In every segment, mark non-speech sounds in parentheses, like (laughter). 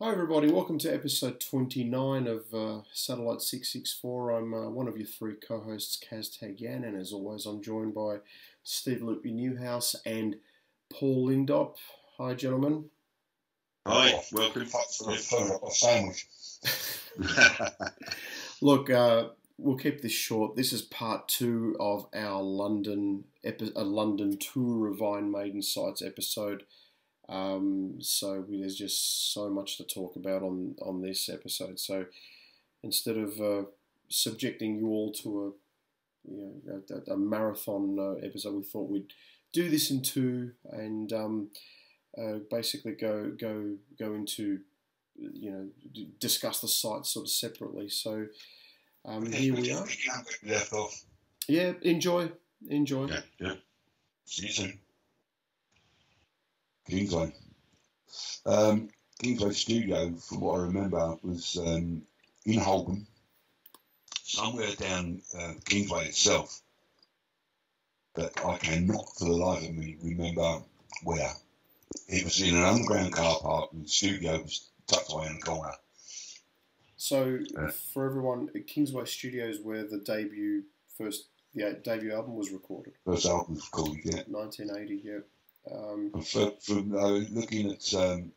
Hi, everybody. Welcome to episode 29 of uh, Satellite 664. I'm uh, one of your three co hosts, Kaz Tagyan, and as always, I'm joined by Steve Loopy Newhouse and Paul Lindop. Hi, gentlemen. Hi, welcome. for a sandwich. Look, uh, we'll keep this short. This is part two of our London epi- a London tour of Iron Maiden sites episode. Um, so we, there's just so much to talk about on on this episode. So instead of uh, subjecting you all to a you know a, a marathon uh, episode, we thought we'd do this in two and um, uh, basically go go go into you know d- discuss the sites sort of separately. So um, here we are. Yeah, enjoy, enjoy. Yeah, yeah. See you soon. Kingsway. Um, Kingsway Studio, from what I remember, was um, in Holborn, somewhere down uh, Kingsway itself. But I cannot for the life of me remember where. It was in an underground car park, and the studio was tucked away in the corner. So Yeah. for everyone, Kingsway Studios, where the debut first the debut album was recorded, First album was called, yeah. 1980. Yeah. Um, for, from uh, looking at um,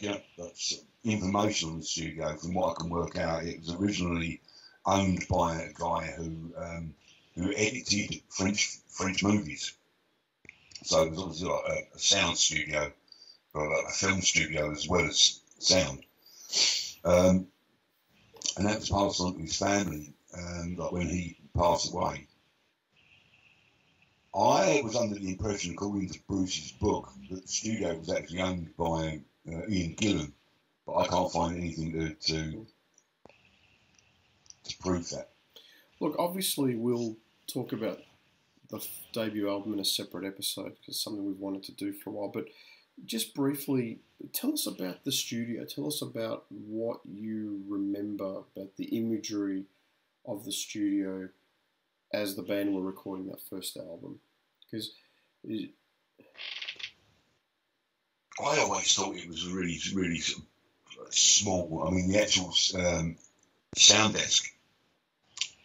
yeah, that's information on the studio, from what I can work out, it was originally owned by a guy who um, who edited French French movies. So it was obviously like a, a sound studio, or like a film studio as well as sound. Um, and that was passed on to his family, um, like when he passed away. I was under the impression, according to Bruce's book, that the studio was actually owned by uh, Ian Gillan, but I can't find anything to to, to prove that. look, obviously, we'll talk about the debut album in a separate episode because it's something we've wanted to do for a while. But just briefly, tell us about the studio. Tell us about what you remember about the imagery of the studio as the band were recording that first album. Because I always thought it was really, really small. I mean, the actual um, sound desk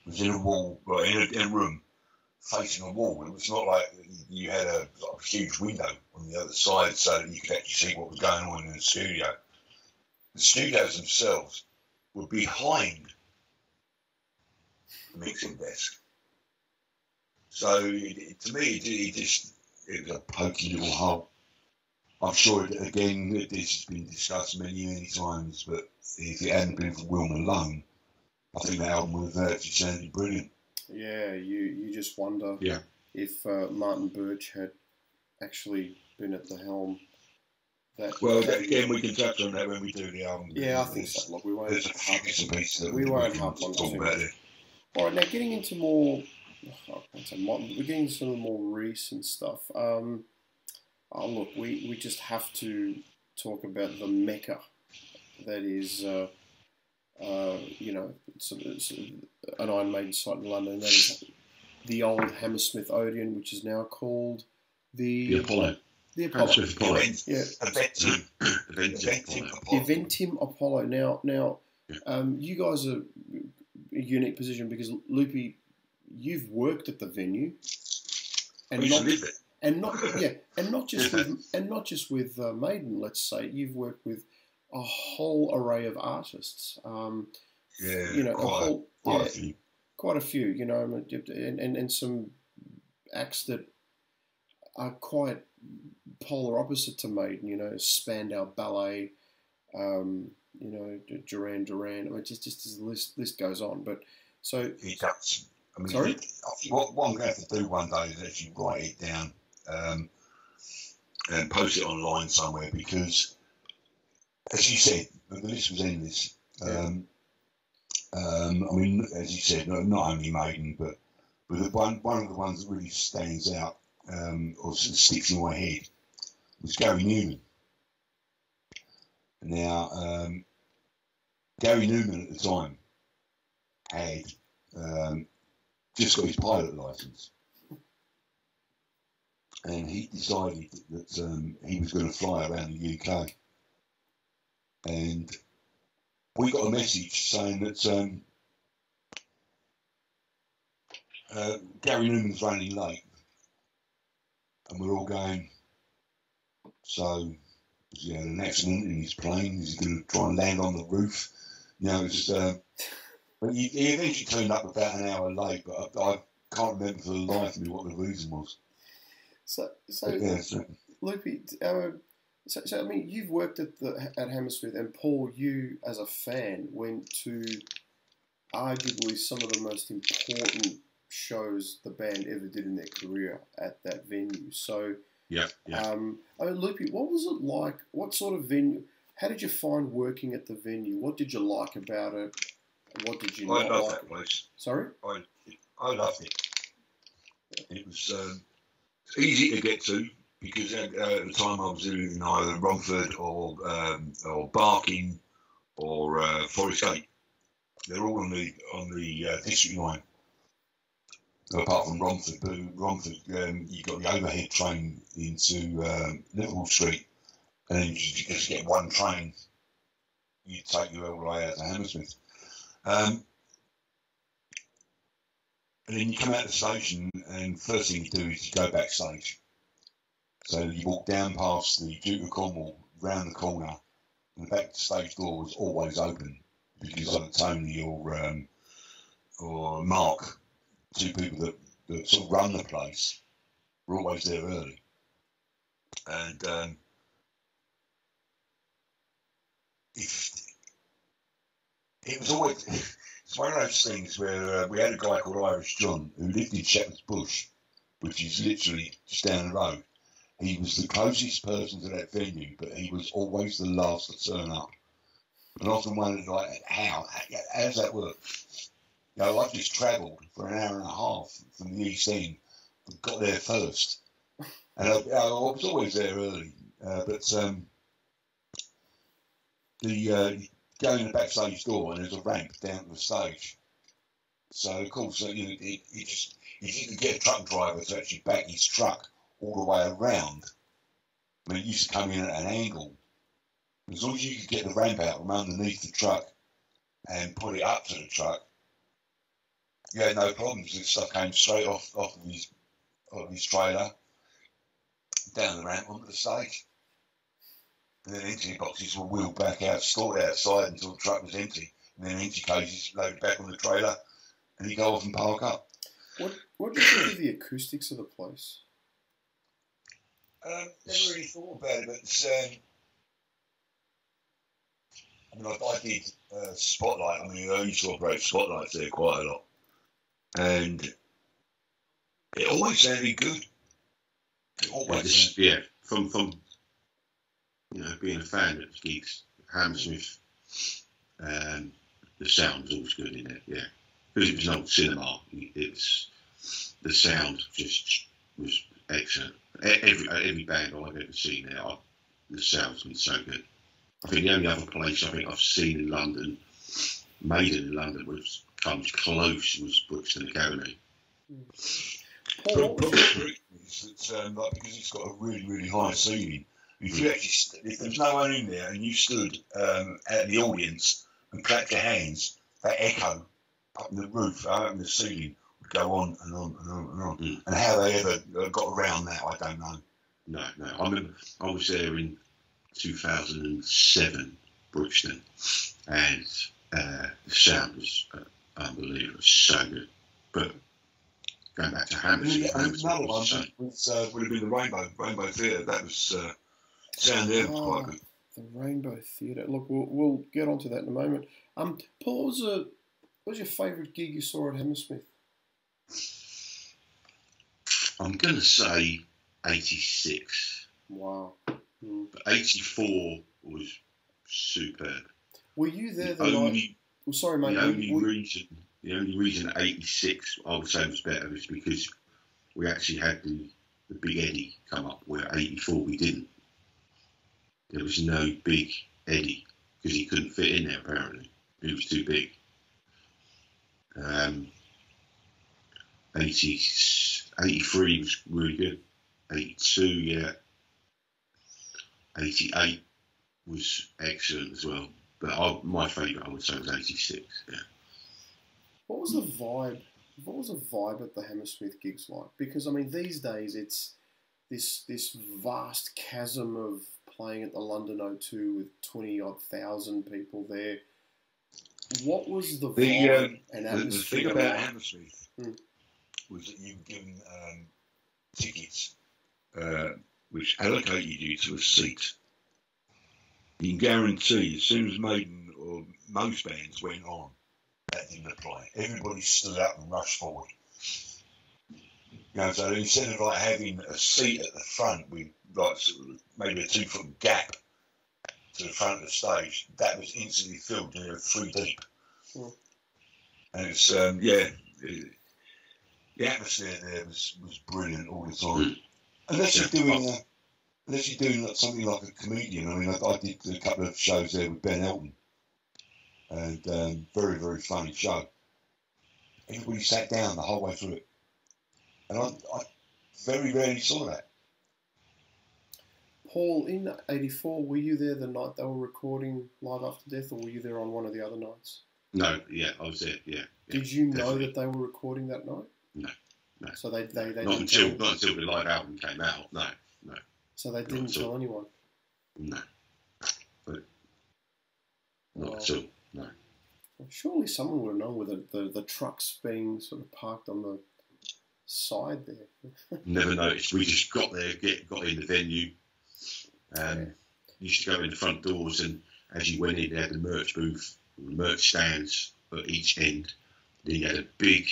was in a wall, well, in a, in a room facing a wall. It was not like you had a, like a huge window on the other side so that you could actually see what was going on in the studio. The studios themselves were behind the mixing desk. So it, it- to me, it, it just it was a pokey little hole. I'm sure, again, this has been discussed many, many times, but if it hadn't been for Wil Malone, I think the album would have actually sounded brilliant. Yeah, you, you just wonder Yeah. if uh, Martin Birch had actually been at the helm. That Well, again, we can touch on that when we do the album. yeah, I think so. Look, we won't. There's a few and pieces that We we, won't harp on talk about it. All right, now getting into more, I won't say modern, we're getting some of the more recent stuff. Um, oh, look, we, we just have to talk about the mecca that is, uh, uh, you know, it's, it's an Iron Maiden site in London. That is the old Hammersmith Odeon, which is now called the The Apollo. the Apollo. Hammersmith Apollo. Yeah, Eventim, Eventim Eventim Apollo. Apollo. Eventim Apollo. Now, now, Yeah. um, you guys are a unique position because Loopy, you've worked at the venue, and We not and not yeah, and not just with and not just with uh, Maiden. Let's say you've worked with a whole array of artists. Um, Yeah, you know, a quite, whole quite yeah, a few. quite a few. You know, and and, and some acts that are quite polar opposite to Maiden. You know, Spandau Ballet. Um, you know, Duran Duran. I mean, just just the list list goes on. But so He does. I mean, Sorry? I think what, what I'm going to have to do one day is actually write it down um, and post it online somewhere because, as you said, the list was endless. Um, um, I mean, as you said, not, not only Maiden, but but the one one of the ones that really stands out um, or sticks in my head was Gary Numan. Now, um, Gary Numan at the time had um, just got his pilot license. and he decided that um, he was going to fly around the UK. And we got a message saying that um, uh, Gary Numan's running late, and we're all going. So, has he had an accident in his plane? Is he going to try and land on the roof? You know, it's. Uh, but he, he eventually turned up about an hour late, but I, I can't remember for the life of me what the reason was. So, so yeah, so, Loopy, uh, so, so I mean, you've worked at the at Hammersmith, and Paul, you as a fan went to arguably some of the most important shows the band ever did in their career at that venue. So, Yeah, yeah. um, I mean, Loopy, what was it like? What sort of venue? How did you find working at the venue? What did you like about it? What did you I love like? that place. Sorry. I, I loved it. It was um, easy to get to because at, uh, at the time I was living in either Romford or um, or Barking or uh, Forest Gate. They're all on the on the uh, district line. Apart from Romford, but Romford, um, you got the overhead train into um, Liverpool Street, and then you just get one train. You take you all the way out to Hammersmith. Um, and then you come out of the station, and first thing you do is you go backstage. So you walk down past the Duke of Cornwall, round the corner, and the backstage door was always open because either Tony or um, or Mark, two people that, that sort of run the place, were always there early. And um, if it was always it's one of those things where uh, we had a guy called Irish John who lived in Shepherd's Bush, which is literally just down the road. He was the closest person to that venue, but he was always the last to turn up. And often wondered, like, how? how how's that work? You know, I just travelled for an hour and a half from the East End, but got there first. And I, I was always there early. Uh, but um, the uh, go in the backstage door and there's a ramp down to the stage. So of course, you know, it, it just if you could get a truck driver to actually back his truck all the way around, I mean, it used to come in at an angle. As long as you could get the ramp out from underneath the truck and put it up to the truck, you had no problems. This stuff came straight off off of his off his trailer down the ramp onto the stage. And then empty boxes were wheeled back out, stored outside until the truck was empty. And then empty cases loaded back on the trailer, and you go off and park up. What What do you think of the acoustics of the place? Um, never really thought about it, but it's, um, I mean, I, I did uh, Spotlight. I mean, I used to operate Spotlights there quite a lot. And it always sounded good. It always this- yeah, from from you know being a fan of gigs, Hammersmith, um, the sound was always good in it. Yeah, because it was an old cinema. It's the sound just was excellent. Every every band I've ever seen there, I, the sound's been so good. I think the only other place I think I've seen in London, Maiden in London, was comes close was Brixton Academy. Paul, problem was is that um, like, because it's got a really, really high ceiling, if you actually, if there's no one in there and you stood um, at the audience and clapped your hands, that echo up in the roof, up in the ceiling, would go on and on and on and on. Mm. And how they ever uh, got around that, I don't know. No, no. I remember I was there in 2007, Brixton, and uh, the sound was uh, unbelievable. So good. But going back to And Hammersmith another one was, uh, would have been the Rainbow Rainbow Theatre. That was uh, sound was quite the Rainbow Theatre? Look, we'll, we'll get onto that in a moment. Um, Paul, what was, a, what was your favourite gig you saw at Hammersmith? I'm going to say 86, Wow. Mm. but 84 was superb. Were you there The the night? only, Oh, sorry, mate. the only were- reason, the only reason 86 I would say was better is because we actually had the, the Big Eddie come up, where 84 we didn't. There was no Big Eddie because he couldn't fit in there apparently. He was too big. Um, 80, 83 was really good. 82, yeah. 88 was excellent as well. But I, my favourite, I would say, was 86. Yeah. What was the vibe? What was the vibe at the Hammersmith gigs like? Because I mean, these days it's this this vast chasm of playing at the London O2 with twenty odd thousand people there. What was the vibe The, um, and The, the atmosphere? thing about? Hammersmith Hmm. was that you were given um, tickets uh, which allocated you to a seat. You can guarantee as soon as Maiden or most bands went on, that didn't apply. Everybody stood up and rushed forward. You know, so instead of like having a seat at the front with like sort of maybe a two foot gap to the front of the stage, that was instantly filled. You know, three deep. Mm. And it's um, yeah, it, the atmosphere there was, was brilliant all the time. Unless you're doing a, unless you're doing like something like a comedian. I mean, I, I did a couple of shows there with Ben Elton, and um, very very funny show. Everybody sat down the whole way through it, and I, I very rarely saw that. Paul, in '84, were you there the night they were recording Live After Death, or were you there on one of the other nights? No, yeah, I was there, yeah. yeah Did you know that they were recording that night? No, no. So they they, they Not didn't until, tell, not until the live album came out, no, no. so they didn't until- tell anyone. no. But not Oh. at all. Well, surely someone would have known with the, the, the trucks being sort of parked on the side there. Never noticed. We just got there, get got in the venue. Um, Yeah. Used to go in the front doors, and as you went in, they had the merch booth, merch stands at each end. Then you had a big,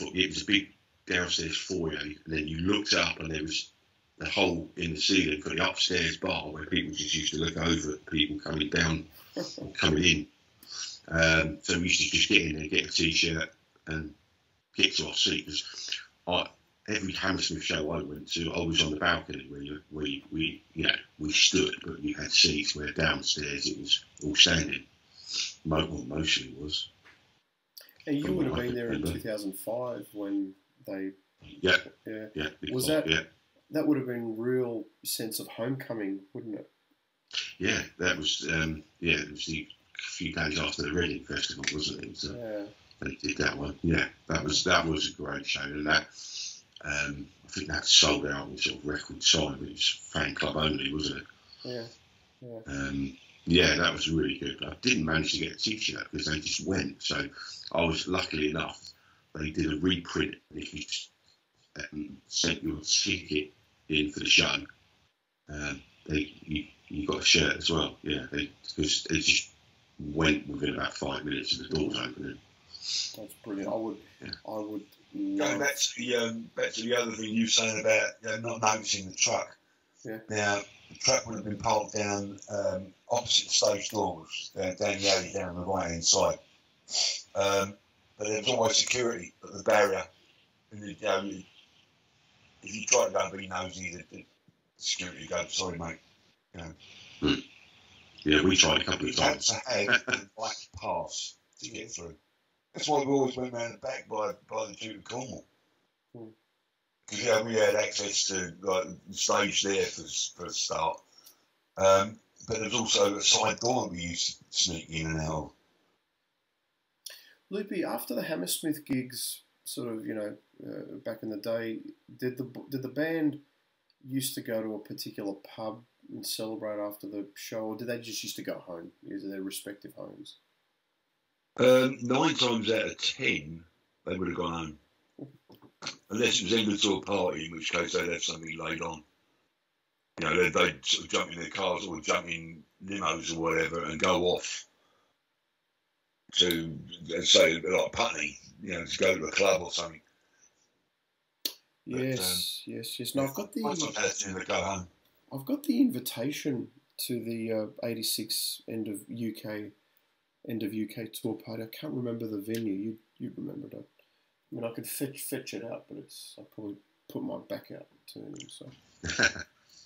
it was a big downstairs foyer, and then you looked up, and there was a hole in the ceiling for the upstairs bar where people just used to look over at people coming down or coming in. Um, so we used to just get in there, get a t-shirt, and get off our seat. 'Cause I, every Hammersmith show I went to, I was on the balcony where you, you, we, you know, we stood, but you had seats where downstairs it was all standing. Mo- well, mostly was. And you would have been there in 2005 when they, Yeah, yeah, yeah. Was that- Yeah, that would have been real sense of homecoming, wouldn't it? yeah. That was, um, yeah. It was the few days after the Reading Festival, wasn't it? So Yeah. They did that one. Yeah, that was that was a great show, and that um, I think that sold out in sort of record time. It was fan club only, wasn't it? Yeah. Um, yeah, that was really good. I didn't manage to get a t-shirt because they just went. So I was luckily enough. They did a reprint. and If you um, sent your ticket in for the show, um, they you, you got a shirt as well. Yeah, because it just went within about five minutes of the doors opening. That's brilliant. I would, Yeah. I would. Going back to the um, back to the other thing you were saying about you know, not noticing the truck. Yeah. Now the truck would have been parked down um, opposite the stage doors, down, down the alley down the right hand side. Um, but there was always security at the barrier, and you know, if you try to go and be nosy, the, the security would go, "Sorry, mate." Yeah, we tried a couple You of had times. to have (laughs) the black pass to get through. That's why we always went round the back by by the Duke of Cornwall. Hmm. Because yeah, we had access to like the stage there for, for a start. Um, but there was also a side door we used to sneak in and out. Loopy, after the Hammersmith gigs, sort of, you know, uh, back in the day, did the did the band used to go to a particular pub and celebrate after the show, or did they just used to go home, to their respective homes? Um, nine times out of ten, they would have gone home. Unless it was ended to a party, in which case they'd have something laid on. You know, they'd, they'd sort of jump in their cars or jump in limos or whatever and go off to, say, like Putney, you know, to go to a club or something. But, Yes, yes, yes. No, I've got the times out of ten, they go home. I've got the invitation to the uh, '86 end of UK end of UK tour party. I can't remember the venue. You you remembered it. I mean, I could fetch fetch it out, but it's I probably put my back out to So (laughs)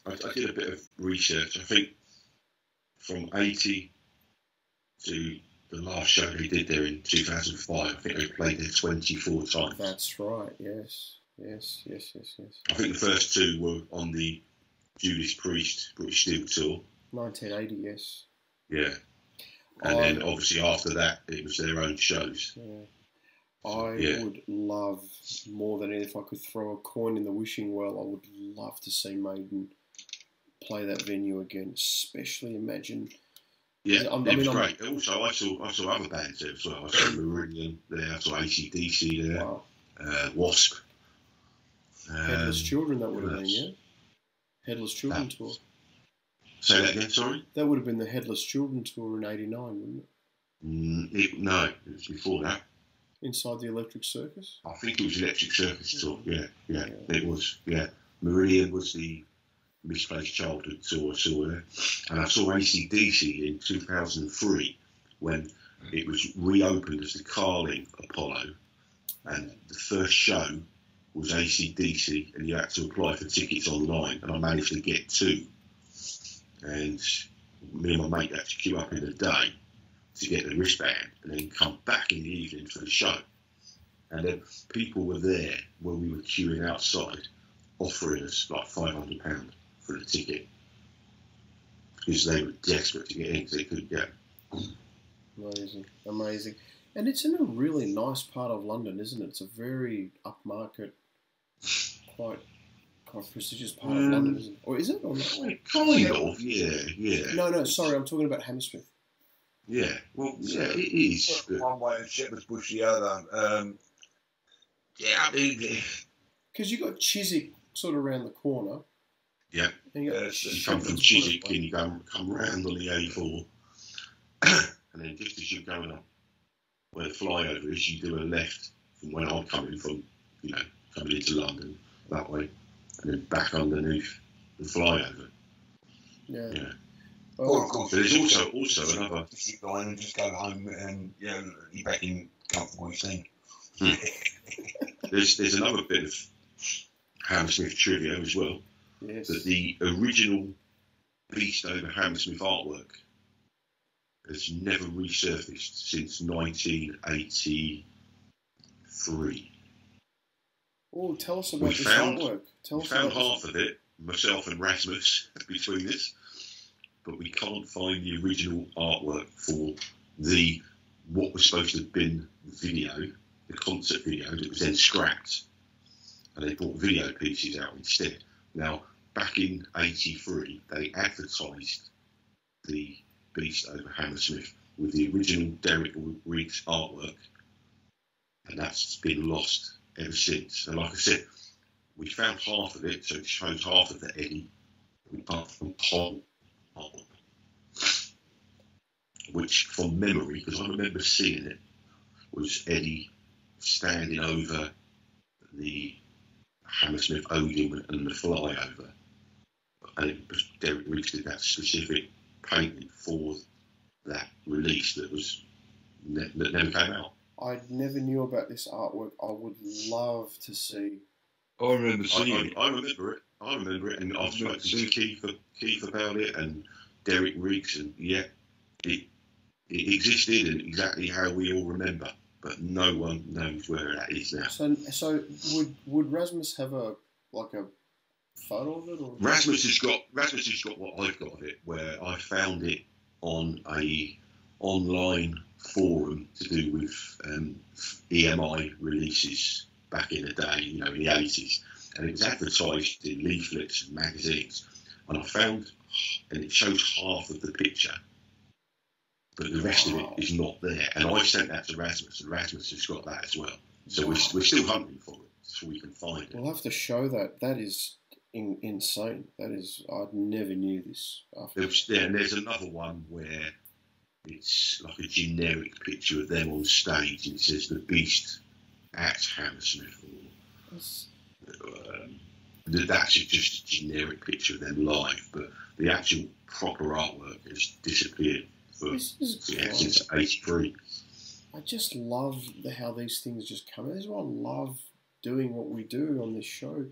I, I did a bit of research. I think from 80 to the last show they did there in 2005, I think they played there 24 times. that's right. Yes, Yes, yes, yes, yes. I think the first two were on the Judas Priest British Steel Tour. 1980, yes. Yeah. And then obviously after that, it was their own shows. Yeah. I Yeah. would love more than if I could throw a coin in the wishing well. I would love to see Maiden play that venue again. Especially imagine. Yeah, I'm- it I was mean, I'm- great. Also, I saw I saw other bands there as well. I saw Marillion there. I saw ACDC there. Wow. Uh, Wasp. Headless Um, Children, that would have been, yeah. Headless Children that- tour. Say that again. Sorry. That would have been the Headless Children tour in '89, wouldn't it? Mm, it, no, it was before that. Inside the Electric Circus. I think it was Electric Circus tour. Yeah, yeah, Yeah. it was. Yeah, Marillion was the misplaced childhood tour I saw there, and I saw ACDC in 2003 when it was reopened as the Carling Apollo, and the first show was ACDC, and you had to apply for tickets online, and I managed to get two, and me and my mate had to queue up in the day to get the wristband, and then come back in the evening for the show. And then people were there when we were queuing outside, offering us like five hundred pound for the ticket because they were desperate to get in because they couldn't get. Amazing, amazing. And it's in a really nice part of London, isn't it? It's a very upmarket, quite quite prestigious part of Um, London, isn't it? Or is it? Or not? Kind of, yeah, yeah, No, no, sorry, I'm talking about Hammersmith. yeah. Well, yeah, it is. One way and Shepherd's Bush the other. Um, yeah, I mean, Because you've got Chiswick sort of around the corner. Yeah. And you got Yes, you come from Chiswick and you go come round on the A4, (coughs) and then just as you're going up where the flyover is, you do a left from where I'm coming from, you know, coming into London that way, and then back underneath the flyover. Yeah. Yeah. or Well, of course, But there's also just- also just another District line and just go home and you know you're back in comfortable scene. Hmm. there's there's another bit of Hammersmith trivia as well. yes. that the original Beast over Hammersmith artwork has never resurfaced since 1983. Oh, tell us about We this found- artwork. Tell We found half of it, myself and Rasmus, (laughs) between us, but we can't find the original artwork for the what was supposed to have been video, the concert video that was then scrapped, and they brought video pieces out instead. Now, back in '83, they advertised the Beast over Hammersmith with the original Derek Riggs artwork, and that's been lost ever since. And like I said, we found half of it, so it shows half of the Eddie, apart from whole. Which, from memory, because I remember seeing it, was Eddie standing over the Hammersmith Odeon and the flyover. And Derek Riggs did that specific painting for that release that was that never came out. I never knew about this artwork. I would love to see. I remember I, seeing it. I, I remember it. I remember it, and I've I've spoken seen to. Keith, Keith about it, and Derek Riggs, and yeah, it it existed and exactly how we all remember, but no one knows where that is now. So, so would would Rasmus have a like a photo of it or? Rasmus has got Rasmus has got what I've got of it, where I found it on a online forum to do with um, EMI releases back in the day, you know, in the eighties, and it was advertised in leaflets and magazines, and I found, and it shows half of the picture, but the rest of it is not there, and I sent that to Rasmus, and Rasmus has got that as well, so we're, we're still hunting for it, so we can find it. We'll have to show that. That is in, insane. That is. I never knew this. There's, yeah, and there's another one where it's like a generic picture of them on stage and it says the Beast at Hammersmith. Or, um, that's just a generic picture of them live, but the actual proper artwork has disappeared for yeah, since '83. I just love the, how these things just come. This is why I love doing what we do on this show.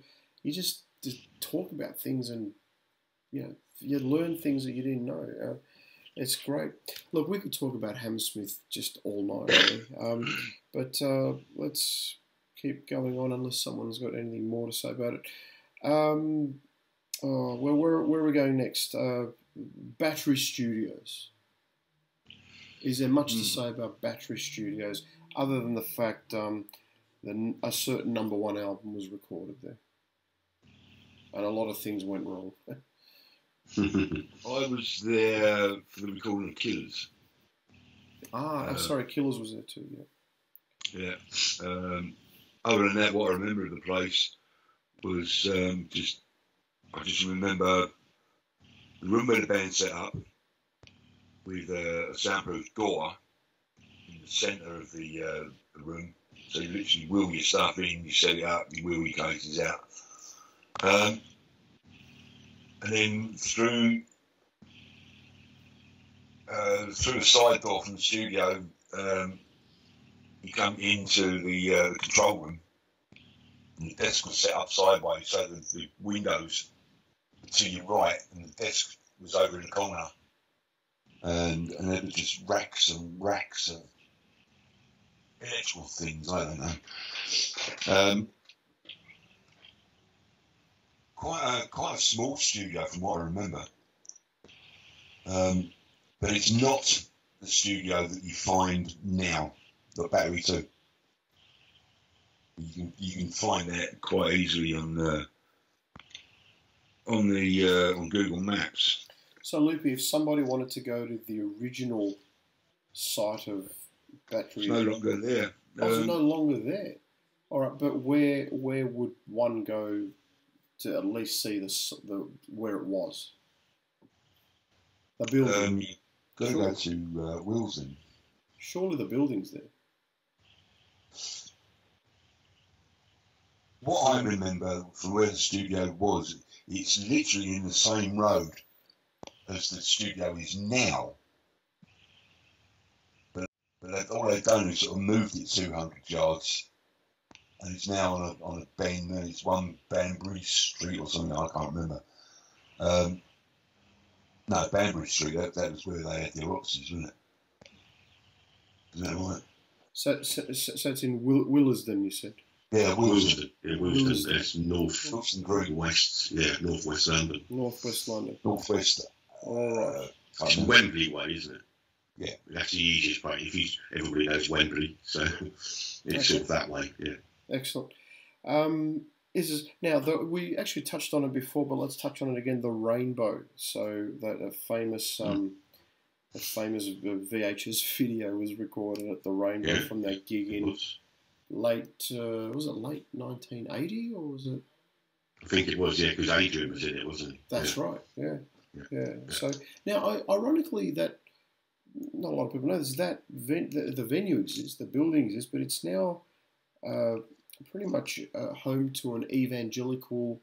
You just just talk about things and you know you learn things that you didn't know. Uh, it's great. Look, we could talk about Hammersmith just all night, (coughs) really. Um, but uh, let's keep going on unless someone's got anything more to say about it. Um, oh, well, where, where are we going next? Uh, Battery Studios. Is there much to Hmm. say about Battery Studios other than the fact um, that a certain number one album was recorded there? And a lot of things went wrong. (laughs) I was there for the recording of Killers. ah, I'm Uh, sorry, Killers was there too, yeah. Yeah. Um, other than that, what I remember of the place was um, just, I just remember the room where the band set up with uh, a soundproof door in the centre of the, uh, the room. So you literally wheel your stuff in, you set it up, you wheel your cases out. Um, and then through uh, through the side door from the studio, um, you come into the, uh, control room. And the desk was set up sideways, so the, the windows to your right, and the desk was over in the corner. And and there were just racks and racks of electrical things. I don't know. Um, quite a quite a small studio from what I remember. Um, but it's not the studio that you find now, the Battery Two. You can you can find that quite easily on the on the uh, on Google Maps. So, Loopy, if somebody wanted to go to the original site of Battery, It's no longer there. oh, it's Um, no longer there. All right, but where where would one go to at least see the the where it was? The building. um, got to go to uh, Willesden. Surely the building's there. What I remember from where the studio was, it's literally in the same road as the studio is now. But, but all they've done is sort of moved it 200 yards, and it's now on a, on a bend, and it's one Banbury Street or something, I can't remember. Um, no, Banbury Street, that, that was where they had their offices, wasn't it? Is that right? So, so, so so it's in Will, Willesden, you said. Yeah, Willesden. Willesden. Yeah, Willesden. Willesden. That's north Willesden Green, west. Yeah, northwest London. Northwest London. Northwest. All right. Uh, It's. Wembley way, isn't it? Yeah. That's the easiest way. If you, everybody knows Wembley, so (laughs) it's sort of that way. Yeah. Excellent. Um, is now the, we actually touched on it before, but let's touch on it again. The rainbow. So that a famous, um, a famous VHS video was recorded at the rainbow Yeah. from that gig in was. late. Uh, was it late 1980 or was it? I think it was. Yeah, because Adrian was in it, wasn't he? That's yeah. right. Yeah. Yeah. yeah. So now, ironically, that not a lot of people know this. That ven- the, the venue exists, the building exists, but it's now uh, pretty much uh, home to an evangelical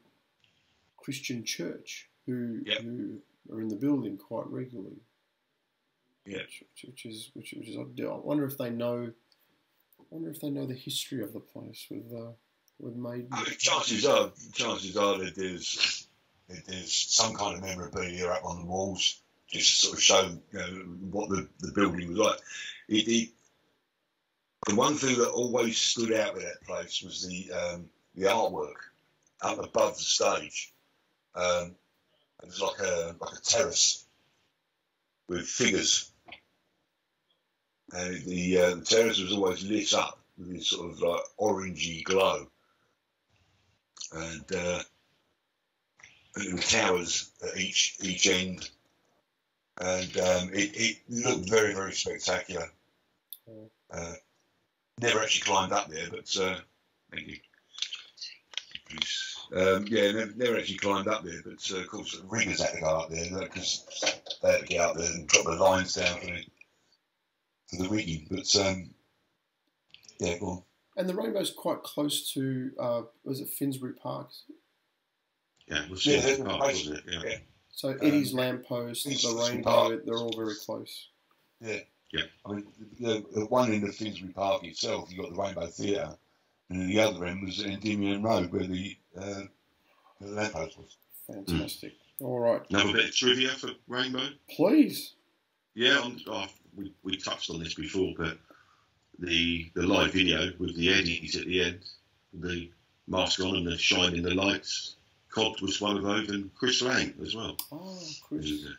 Christian church who Yep. who are in the building quite regularly. Yeah. Which, which is which, which is I wonder if they know. I wonder if they know the history of the place with uh, with Maiden. I mean, chances are, chances are that there's that there's some kind of memorabilia up on the walls, just to sort of show you know, what the, the building was like. It, it, the one thing that always stood out with that place was the um, the artwork up above the stage. Um, it was like a like a terrace with figures, and the, uh, the terrace was always lit up with this sort of like orangey glow and uh, towers at each each end, and um, it, it looked very very spectacular. Oh. Uh, never actually climbed up there, but uh, thank you. Um, yeah, never, never actually climbed up there, but uh, of course the riggers had to go up there because they had to get up there and drop the lines down for the for the rigging. But um, yeah, go on. And the rainbow's quite close to uh, was it Finsbury Park? Yeah, it was Yeah, yeah, they're Park, wasn't it? Yeah. Yeah. So Um, Eddie's lamppost, the rainbow, they're all very close. I mean, the, the one end of Finsbury Park itself, you got the Rainbow Theatre, and the other end was Endymion Road, where the, uh, the lamppost was. Fantastic. All right, Another bit of trivia for Rainbow. please. Yeah, on, oh, we, we touched on this before, but the the live video with the edits at the end, the mask on and the shining the lights. Cobb was one of those, and Chris Lang as well. Oh, Chris. He uh,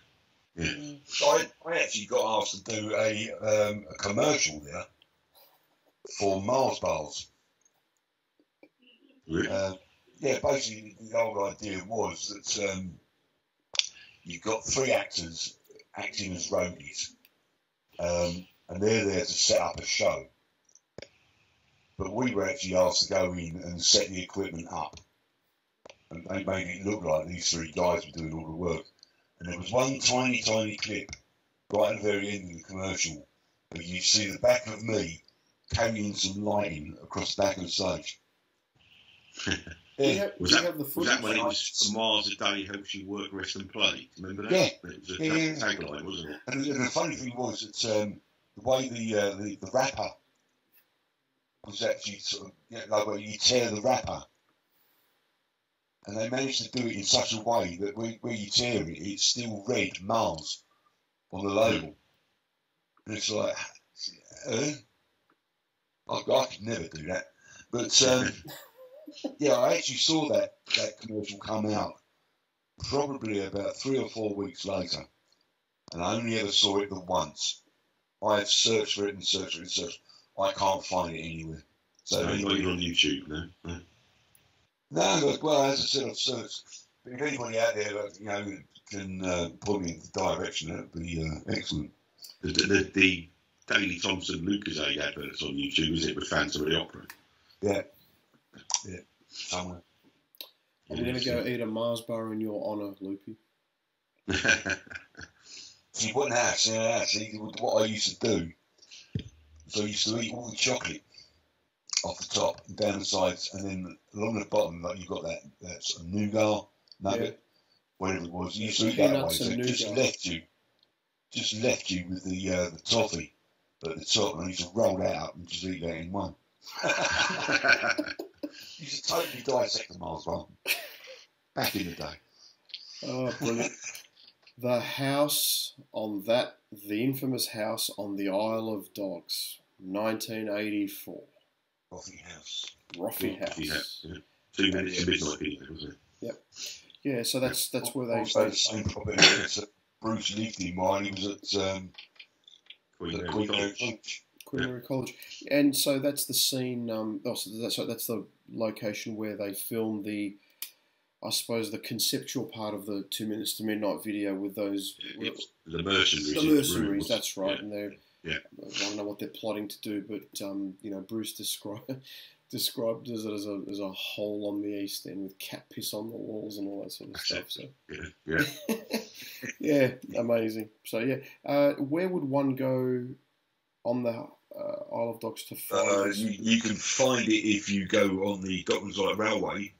Yeah. I, I actually got asked to do a, um, a commercial there for Mars bars. Really? Uh, yeah, basically the whole idea was that um, you've got three actors acting as roadies, um, and they're there to set up a show. But we were actually asked to go in and set the equipment up, and they made it look like these three guys were doing all the work. And there was one tiny, tiny clip right at the very end of the commercial where you see the back of me carrying some lighting across the back of the stage. (laughs) Do Yeah. have, Was that, was that when it was Mars a day helps you work, rest, and play? Remember that? Yeah. It was a Yeah, yeah, tagline, wasn't it? And the, and the funny thing was that um, the way the, uh, the the wrapper was actually sort of you know, like where you tear the wrapper, and they managed to do it in such a way that when, where you tear it, it's still red Mars on the label, and it's like, uh, I, I could never do that, but um, (laughs) yeah, I actually saw that that commercial come out probably about three or four weeks later and I only ever saw it the once. I've searched for it and searched for it and searched. I can't find it anywhere. So, So, if not even anybody, on YouTube, now. no. No, look, well, as I said, I've searched. But if anybody out there, that, you know, can uh, point me in the direction, that'd be uh, excellent. The, the, the Daley Thompson Lucozade adverts on YouTube, is it, with Phantom of the Opera? Yeah, yeah, somewhere. I'm going to go eat a Mars bar in your honour, Loopy. (laughs) See, what now? See, now, see, what I used to do. So I used to eat all the chocolate off the top down the sides, and then along the bottom, like you got that that sort of nougat nugget, whatever it was. You used to eat that way, so it just left you, just left you with the uh, the toffee at the top, and I used to roll that up and just eat that in one. (laughs) you used to totally dissect the Mars bar back in the day. Oh, brilliant. the house on that, the infamous house on the Isle of Dogs, 1984. Coffee house. Roffy Yeah, House. yeah. Two minutes to midnight, Peter, wasn't it? Yeah, so that's that's where they. also the same property that uh, Bruce lived in while he was at um, Queen at Mary Queen Mary College. College. Queen Mary College, and so that's the scene. Um, oh, so that's so that's the location where they filmed the, I suppose, the conceptual part of the two minutes to midnight video with those It's the mercenaries. the in the mercenaries. That's right, Yeah. and they're. Yeah. I don't know what they're plotting to do, but um, you know, Bruce described (laughs) described it as a, as a as a hole on the east end with cat piss on the walls and all that sort of That's stuff. So. Yeah, yeah. (laughs) yeah, amazing. So yeah, uh, where would one go on the uh, Isle of Dogs to find Uh, you, you can find it if you go on the Docklands Light Railway,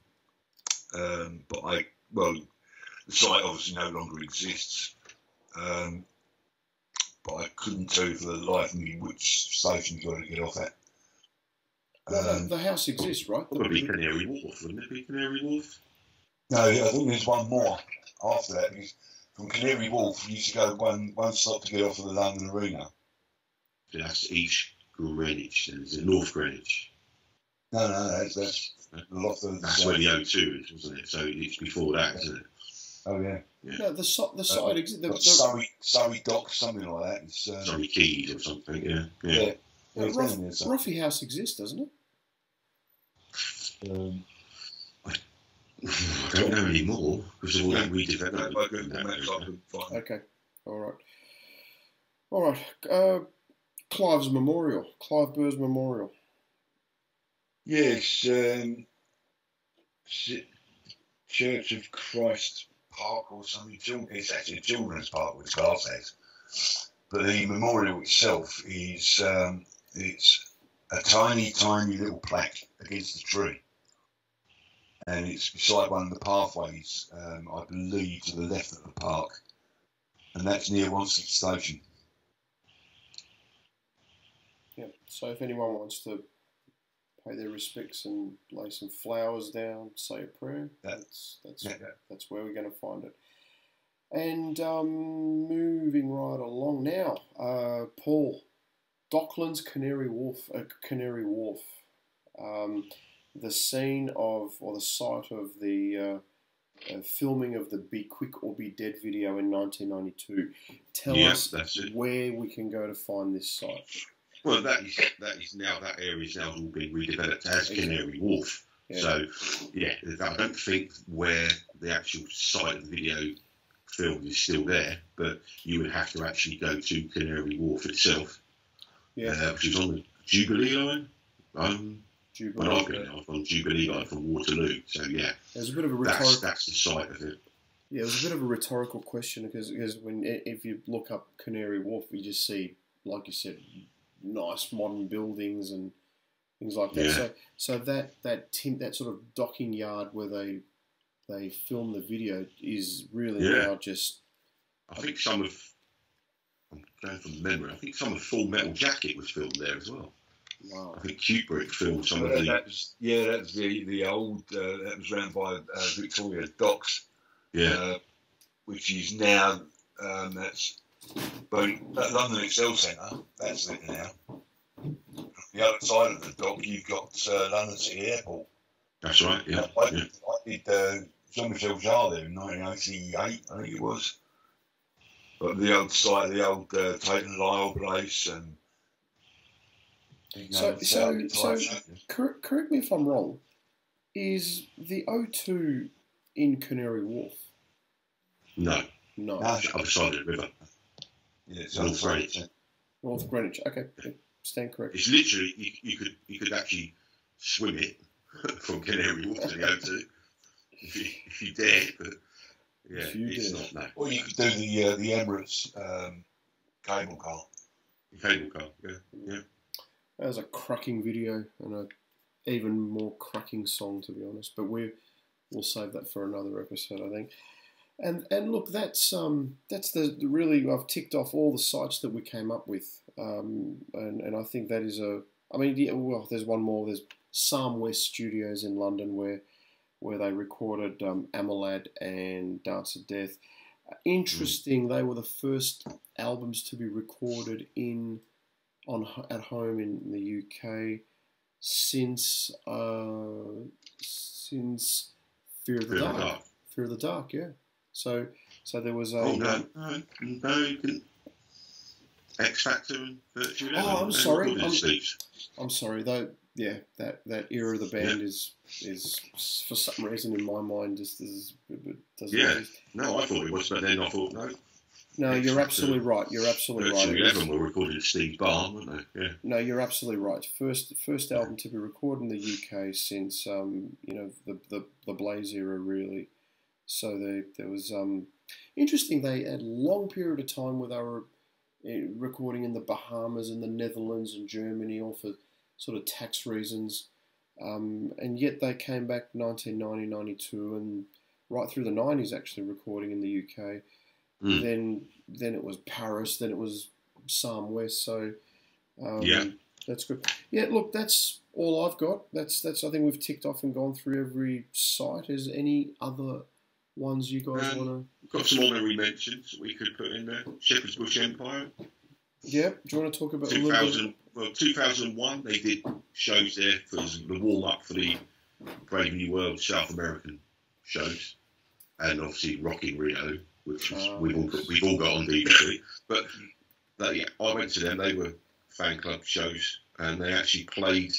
um, but I well, the site obviously no longer exists. Um, but I couldn't tell you for the life of me which station you got to get off at. Well, the, Um, the house exists, right? The- Probably Canary Wharf, wouldn't it be Canary Wharf? no, yeah, I think there's one more after that because from Canary Wharf you used to go one one stop to get off of the London Arena. So that's East Greenwich, then is it North Greenwich? No, no, that's that's a lot of That's where the O2 is, wasn't it? So it's before that, isn't it? Oh yeah, no, the si- the side exists. The, the, Surrey Surrey Docks, something like that. It's, um, Surrey Quays or something, yeah. yeah, Yeah. yeah, the it's Rough, down there, so- Roughy House exists, doesn't it? um, I (sighs) don't know anymore because of all that I redevelopment. got that, maps up and find Okay, all right, all right. Uh, Clive's Memorial, Clive Burr's Memorial. Yes, um, Church of Christ Park or something. It's actually a children's park, which class as. But the memorial itself is um, it's a tiny, tiny little plaque against the tree, and it's beside one of the pathways, um, I believe, to the left of the park, and that's near Wanstead Station. Yeah. So if anyone wants to pay their respects and lay some flowers down, say a prayer, that's that's Yeah. that's where we're going to find it. And um, moving right along now, uh, Paul, Docklands Canary Wharf, uh, Canary Wharf. Um, the scene of or the site of the uh, uh, filming of the "Be Quick or Be Dead" video in 1992. Tell Yeah, us where we can go to find this site. Well, that is that is now that area is now all being redeveloped as Canary Wharf. Yeah. So, yeah, I don't think where the actual site of the video film is still there, but you would have to actually go to Canary Wharf itself, Yeah, uh, which is on the Jubilee line. Um, Jubilee. when I've been there, on Jubilee line from Waterloo. So yeah, There's a bit of a that's that's the site of it. Yeah, it was a bit of a rhetorical question because because when if you look up Canary Wharf, you just see, like you said, nice modern buildings and things like that. Yeah. So so that that tin, that sort of docking yard where they they film the video is really Yeah. now just I think some of I'm going from memory. I think some of Full Metal Jacket was filmed there as well. wow. I think Kubrick filmed some of the that was, yeah, that was the the old uh, that was round by uh, Victoria Docks, yeah. uh, which is now um, that's but that London Excel Centre. That's it now. The other side of the dock, you've got uh, London City Airport. That's right. Yeah. I, yeah. I did uh, Jean-Michel Jarre there in 1988, I think it was. But the old site, the old uh, Tate and Lyle place, and So- so- so- Type- Cor- correct me if I'm wrong. Is the O2 in Canary Wharf? No, No, No. the other side of the river. Yeah, it's North Greenwich. North Greenwich. Okay, yeah, stand correct. It's literally you, you could you could actually swim it (laughs) from Canary Wharf to the O2 if you, if you dare. But yeah, If you it's dare. not no. Or you could do the uh, the Emirates um, cable car. Cable car. Yeah. Yeah. That was a cracking video and a even more cracking song, to be honest. But we we'll save that for another episode, I think. And and look, that's um that's the the really I've ticked off all the sites that we came up with, um and and I think that is a I mean yeah, well there's one more there's Sarm West Studios in London where where they recorded um, Amalad and Dance of Death. Interesting, they were the first albums to be recorded in on at home in the UK since uh, since Fear of the Fear of Dark. the Fear of the Dark, yeah. So so there was a. Oh, no, no, no X Factor and Virtue. Oh, I'm sorry, I'm- I'm sorry though. Yeah, that that era of the band is is for some reason in my mind just is doesn't. Yeah. exist. No, I thought it was, but then I thought no. No, X you're Factor, absolutely right. You're absolutely right. Virtual Eleven were recorded at Steve Barn, weren't they? Yeah. No, you're absolutely right. First, first album to be recorded in the UK since um, you know the, the the Blaze era, really. So there, there was um, interesting. They had a long period of time where they were eh, recording in the Bahamas and the Netherlands and Germany, all for sort of tax reasons. Um, and yet they came back 1990, 92, and right through the 90s actually recording in the UK. Mm. Then then it was Paris, then it was Sarm West. So um, Yeah. that's good. Yeah, look, that's all I've got. That's that's. I think we've ticked off and gone through every site. Is any other ones you guys Um, want to? Got some honorary mentions we could put in there. Shepherd's Bush Empire, Yeah, do you want to talk about a little bit? 2000, well, 2001, they did shows there for the warm up for the Brave New World South American shows, and obviously Rock in Rio, which was, Oh, we've all got, we've all got on DVD. But that, yeah, I went to them. They were fan club shows, and they actually played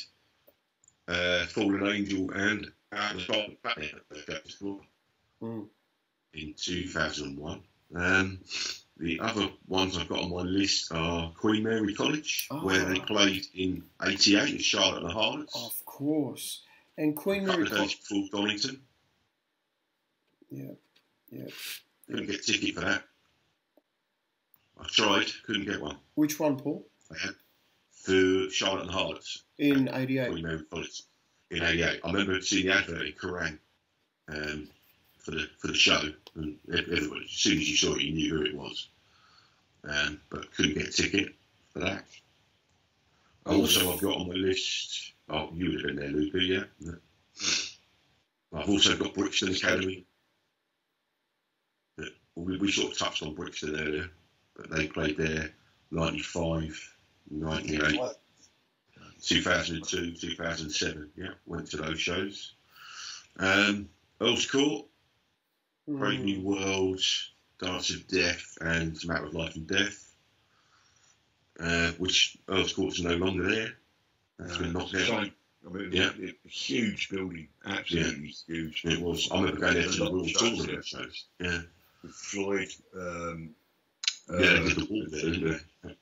uh, Fallen Angel and Out of the Dark Planet at the festival Mm. in 2001. Um, the other ones I've got on my list are Queen Mary College, where they Ah. played in '88 at Charlotte and the Harlots. Of course. And Queen Mary. College before Donington. Yeah, yeah. Couldn't get a ticket for that. I tried, couldn't get one. Which one, Paul? For Charlotte and the Harlots, In '88. Queen Mary College, in '88. I remember seeing the advert in Kerrang um, for the for the show, and everybody, as soon as you saw it, you knew who it was. Um, but couldn't get a ticket for that. Also, I've got on my list. Oh, you would have been there, Luca, yeah. yeah. I've also got Brixton Academy. We, we sort of touched on Brixton earlier, but they played there 95, 98. 2002, 2007. Yeah, went to those shows. Um, Earl's Court, Brave Mm. New World, Dance of Death, and Matter of Life and Death, uh, which Earl's Court's no longer there. That's been knocked out. Shame. I mean, Yeah. it, a huge building, absolutely huge. It was. I remember going there to the Lot of Royal shows Tournament shows. Yeah. With Floyd. Um, Yeah, uh, did the wall there, didn't they?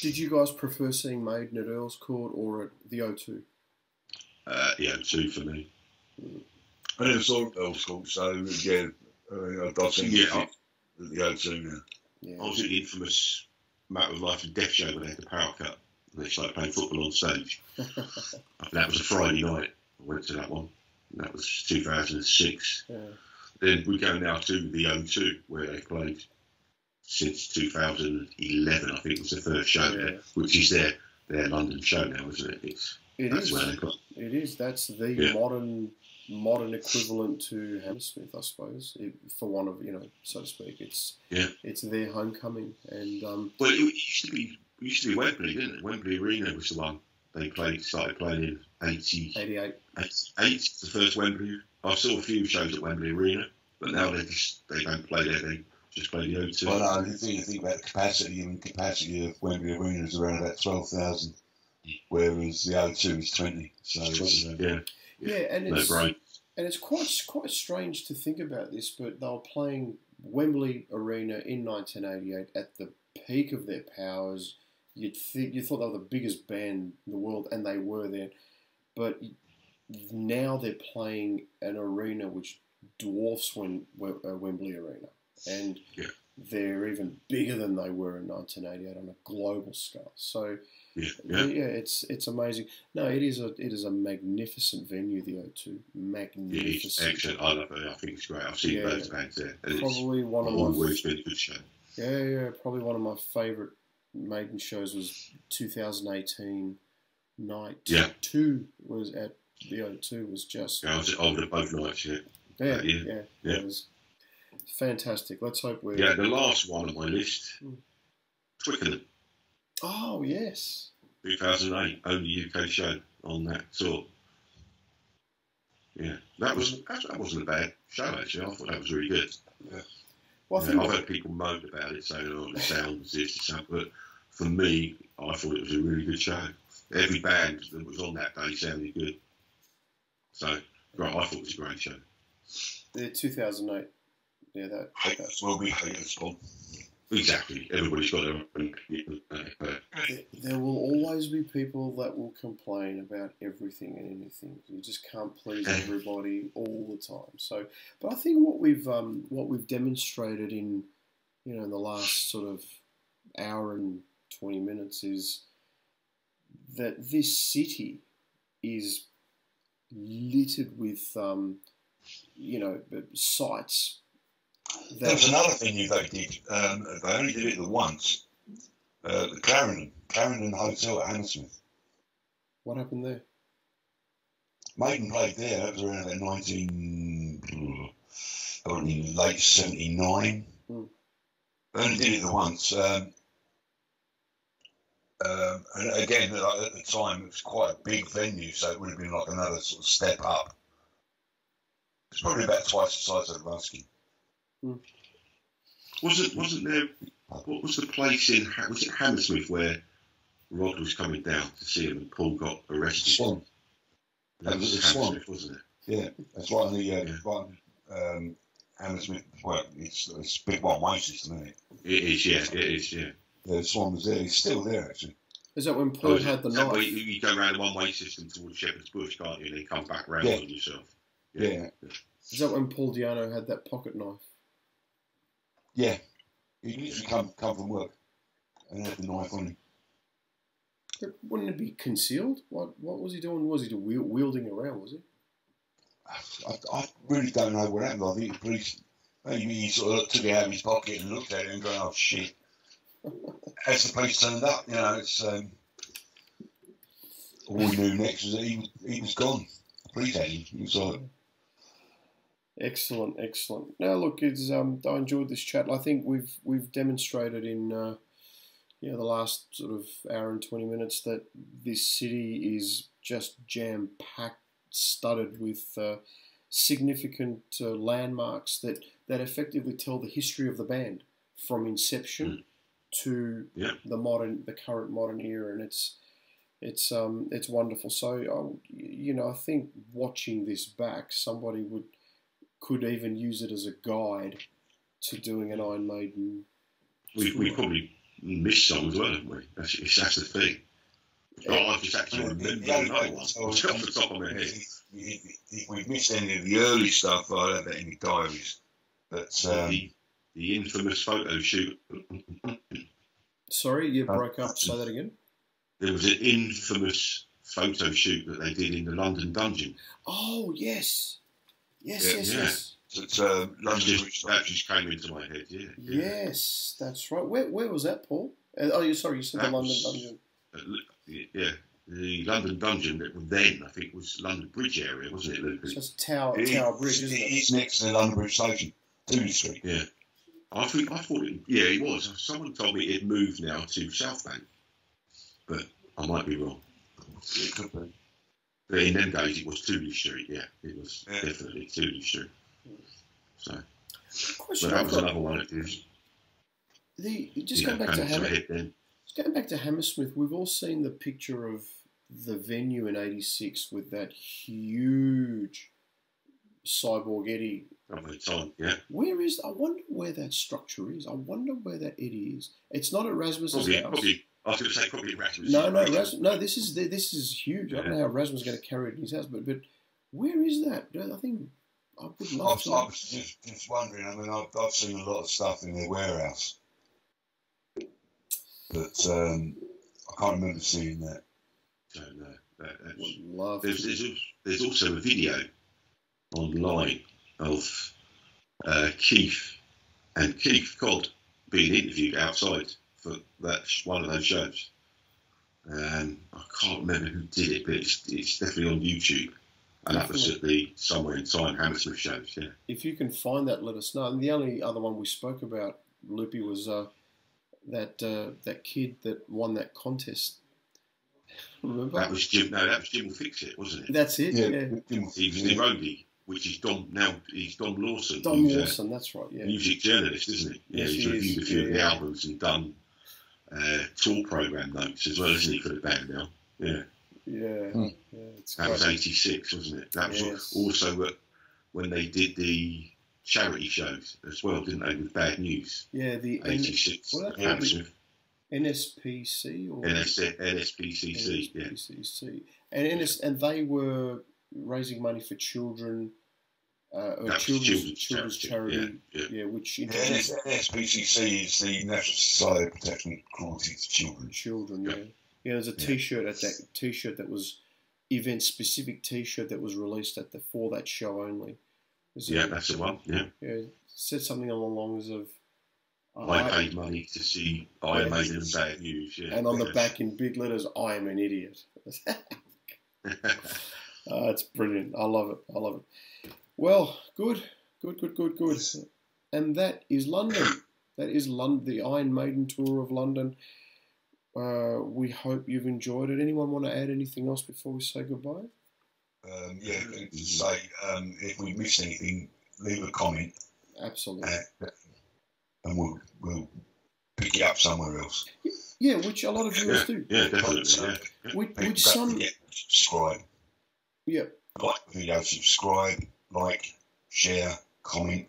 Did you guys prefer seeing Maiden at Earl's Court or at the O2? Uh, yeah, two for me. I never saw old school, so yeah, uh, I've got some Yeah, the O2. Yeah. I was at the infamous Matter of Life and Death show when they had the power cut. And they started playing football on stage. (laughs) That was a Friday night. I went to that one. And that was 2006. yeah. Then we go now to the O2, where they've played since 2011. I think it was the first show Yeah. there, which is their their London show now, isn't it? It's It that's is. where they got. It is. That's the Yeah. modern modern equivalent to Hammersmith, I suppose, it, for one of you know, so to speak. It's Yeah. It's their homecoming, and um, Well, it used to be it used to be Wembley, didn't it? Wembley Arena was the one they played. Started playing in 80, '88. 88, the first Wembley. I saw a few shows at Wembley Arena, but now they just they don't play there. They just play the O2. Well, no, the thing you think about the capacity and capacity of Wembley Arena is around about 12,000, whereas the O2 is 20. So it's, uh, yeah, Yeah, and it's brain. and it's quite quite strange to think about this, but they were playing Wembley Arena in 1988 at the peak of their powers. You'd think you thought they were the biggest band in the world, and they were then. But now they're playing an arena which dwarfs Wem- uh, Wembley Arena, and Yeah. they're even bigger than they were in 1988 on a global scale. So Yeah, yeah, yeah. it's it's amazing. No, it is a it is a magnificent venue, the O2. Yeah, Magnificent. excellent. I love it. I think it's great. I've seen Yeah. both bands there, and it's Probably one of my been a good show. yeah yeah probably one of my favourite maiden shows was 2018 night Yeah. two was at the O2 was just Yeah, I was over both nights. Yeah, yeah Uh, yeah, yeah, yeah, yeah. it was fantastic. Let's hope we're yeah. The last one on my list, Mm. Twickenham, oh yes 2008, only UK show on that tour. Yeah, that was that wasn't a bad show actually. I thought that was really good. well I Yeah, I've heard people moan about it, saying, "Oh, the sound this, the sound," but for me, I thought it was a really good show. Every band that was on that day sounded good. So, right, I thought it was a great show. the 2008 yeah that, that haters will be haters, Bob. Exactly. Everybody's got their own. There- There will always be people that will complain about everything and anything. You just can't please everybody all the time. So, but I think what we've um, what we've demonstrated in you know in the last sort of hour and twenty minutes is that this city is littered with um, you know sites There was another thing they did. Um, they only did it the once. Uh, the Clarendon, Clarendon Hotel at Hammersmith. what happened there? Maiden played there. That was around about 19, probably late 79. Mm. They only did it the once. Um, um, and again, like, at the time, it was quite a big venue, so it would have been like another sort of step up. It's probably about twice the size of the Ruskin. Wasn't wasn't there? What was the place in? Ha- Was it Hammersmith where Rod was coming down to see him and Paul got arrested? Swan. That was The Swan. Hammersmith, wasn't it? Yeah, that's right on the uh, Yeah. right um, Hammersmith. Well, it's, it's a big one way system, isn't it? It is. Yeah, it is. Yeah. Yeah, the Swan was there. It's still there, actually. Is that when Paul Oh, had the knife? You, you go around a one-way system towards Shepherd's Bush, can't you? And then come back round Yeah. on yourself. Yeah, Is that when Paul Di'Anno had that pocket knife? Yeah. He literally come come from work and had the knife on him. But wouldn't it be concealed? What What was he doing? Was he wielding around? Was he? I, I really don't know what happened. I think the police maybe he sort of took it out of his pocket and looked at it and going, "Oh shit!" (laughs) As the police turned up, you know, it's um, all we knew next was that he he was gone. The police had him. He was like, Excellent, excellent. Now, look, it's um, I enjoyed this chat. I think we've we've demonstrated in uh, yeah, the last sort of hour and 20 minutes that this city is just jam packed, studded with uh, significant uh, landmarks that, that effectively tell the history of the band from inception to Yeah. the modern, the current modern era, and it's it's um it's wonderful. So I, you know, I think watching this back, somebody would could even use it as a guide to doing an Iron Maiden. We, we probably missed some as well, haven't we? That's, it's, that's the thing. Oh, I just actually remember another one. Off the top of my head. If, if, if we've missed any of the early stuff, I don't have any diaries. But um, the, the infamous photo shoot. Sorry, you broke up. Say that again. There was an infamous photo shoot that they did in the London dungeon. Oh yes, yes, Yeah, yes, yeah. yes, it's uh, That London just, Bridge. that just came into my head, yeah. yeah. yes. That's right. Where where was that, Paul? Uh, oh, you sorry, you said the London was- Dungeon. Uh, Yeah, the London dungeon that then, I think, was London Bridge area, wasn't it, So Lucas? it's Tower It- Tower Bridge, isn't it? It's next to the London Bridge Station, Tooley Street. Yeah. I think I thought it, yeah, it was. Someone told me it moved now to South Bank, but I might be wrong. It could be. But in them days, it was Tooley Street. Yeah, it was Yeah. definitely Tooley Street. So, but that was got. another one. It was, The just you know, going back to came to my Hammer, head then. just going back to Hammersmith. We've all seen the picture of the venue in '86 with that huge cyborg Eddie. Time, yeah. Where is? I wonder where that structure is. I wonder where that Eddie is. It's not at Rasmus's Probably, house. probably. I was going to say probably Rasmus. No, no, Ras- no. This is this is huge. I don't Yeah. know how Rasmus is going to carry it in his house, but but where is that? I think I would I love was, to. I know. was just, just wondering. I mean, I've, I've seen a lot of stuff in their warehouse, but um, I can't remember seeing that. So, no, that, that's, love there's, there's, there's also a video online of uh, Keith and Keith Codd being interviewed outside for that one of those shows. Um, I can't remember who did it, but it's, it's definitely on YouTube. And that was at the Somewhere in Time Hammersmith shows, yeah. If you can find that, let us know. And the only other one we spoke about, Loopy, was uh, that uh, that kid that won that contest. (laughs) Remember? That was Jim, no, that was Jim'll Fix It, wasn't it? That's it. Yeah. Jim- He was the roadie, which is Dom, now he's Dom Lawson. Don who's, uh, That's right. Yeah. music journalist, isn't he? Yeah, Yes, he's he reviewed is, a few of the albums and done uh, tour program notes as well, isn't he, for the band now? Yeah, Yeah. Hmm. Yeah. That was great. '86, wasn't it? That was Yes. also at, when they did the charity shows as well, didn't they? With Bad News, Yeah. The '86, what about the- NSPC or NS, NSPCC, yeah, NSPCC. And NS, and they were raising money for children. Uh, or children's, children's, children's charity. charity, Yeah, yeah. yeah, which Yeah, introduced NSPCC is the National Society of Protection of Cruelty to Children. children. Yeah. Yeah, yeah. There's a Yeah. T-shirt at that T-shirt that was event specific T-shirt that was released at the for that show only. There's a- yeah, that's the one. Yeah, yeah, said something along the lines of. I paid money to see Iron Maiden and Bad News. Yeah, and on the back in big letters, I am an idiot. (laughs) (laughs) Uh, it's brilliant. I love it. I love it. Well, good, good, good, good, good. And that is London. That is London, the Iron Maiden tour of London. Uh, we hope you've enjoyed it. Anyone want to add anything else before we say goodbye? Um, yeah, say um, if we missed anything, leave a comment Absolutely. uh, and we'll, we'll pick it up somewhere else. Yeah, which a lot of viewers do. yeah, definitely. Yeah. Which, which don't some, forget subscribe. yeah, Like the video, subscribe, like, share, comment,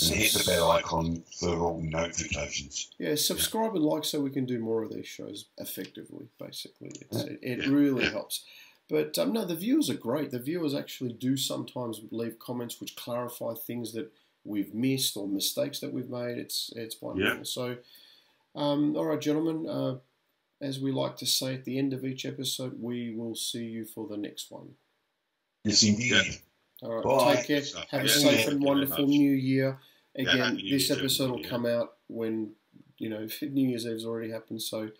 and hit the bell icon for all notifications. Yeah, subscribe and like so we can do more of these shows effectively. Basically, it's, it, it Yeah, really yeah. helps. But um, no, the viewers are great. The viewers actually do sometimes leave comments which clarify things that we've missed or mistakes that we've made. It's it's wonderful. So, um, all right, gentlemen. Uh, as we like to say at the end of each episode, we will see you for the next one. Yes, indeed. Yeah. All right, Bye. take care. Stuff. Have a safe yeah, and thank you very wonderful new year. Again, Happy New this Year episode will come out when you know New Year's Eve's already happened. So,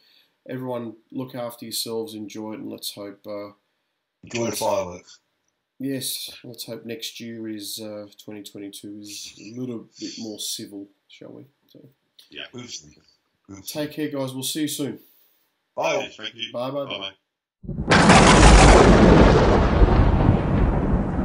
everyone, look after yourselves, enjoy it, and let's hope. Uh, Enjoy the fireworks. yes, let's hope next year is uh, 2022 is a little bit more civil, shall we? So, Obviously. Good. Take care, guys. We'll see you soon. Bye. Thank you. Bye bye. Bye. bye.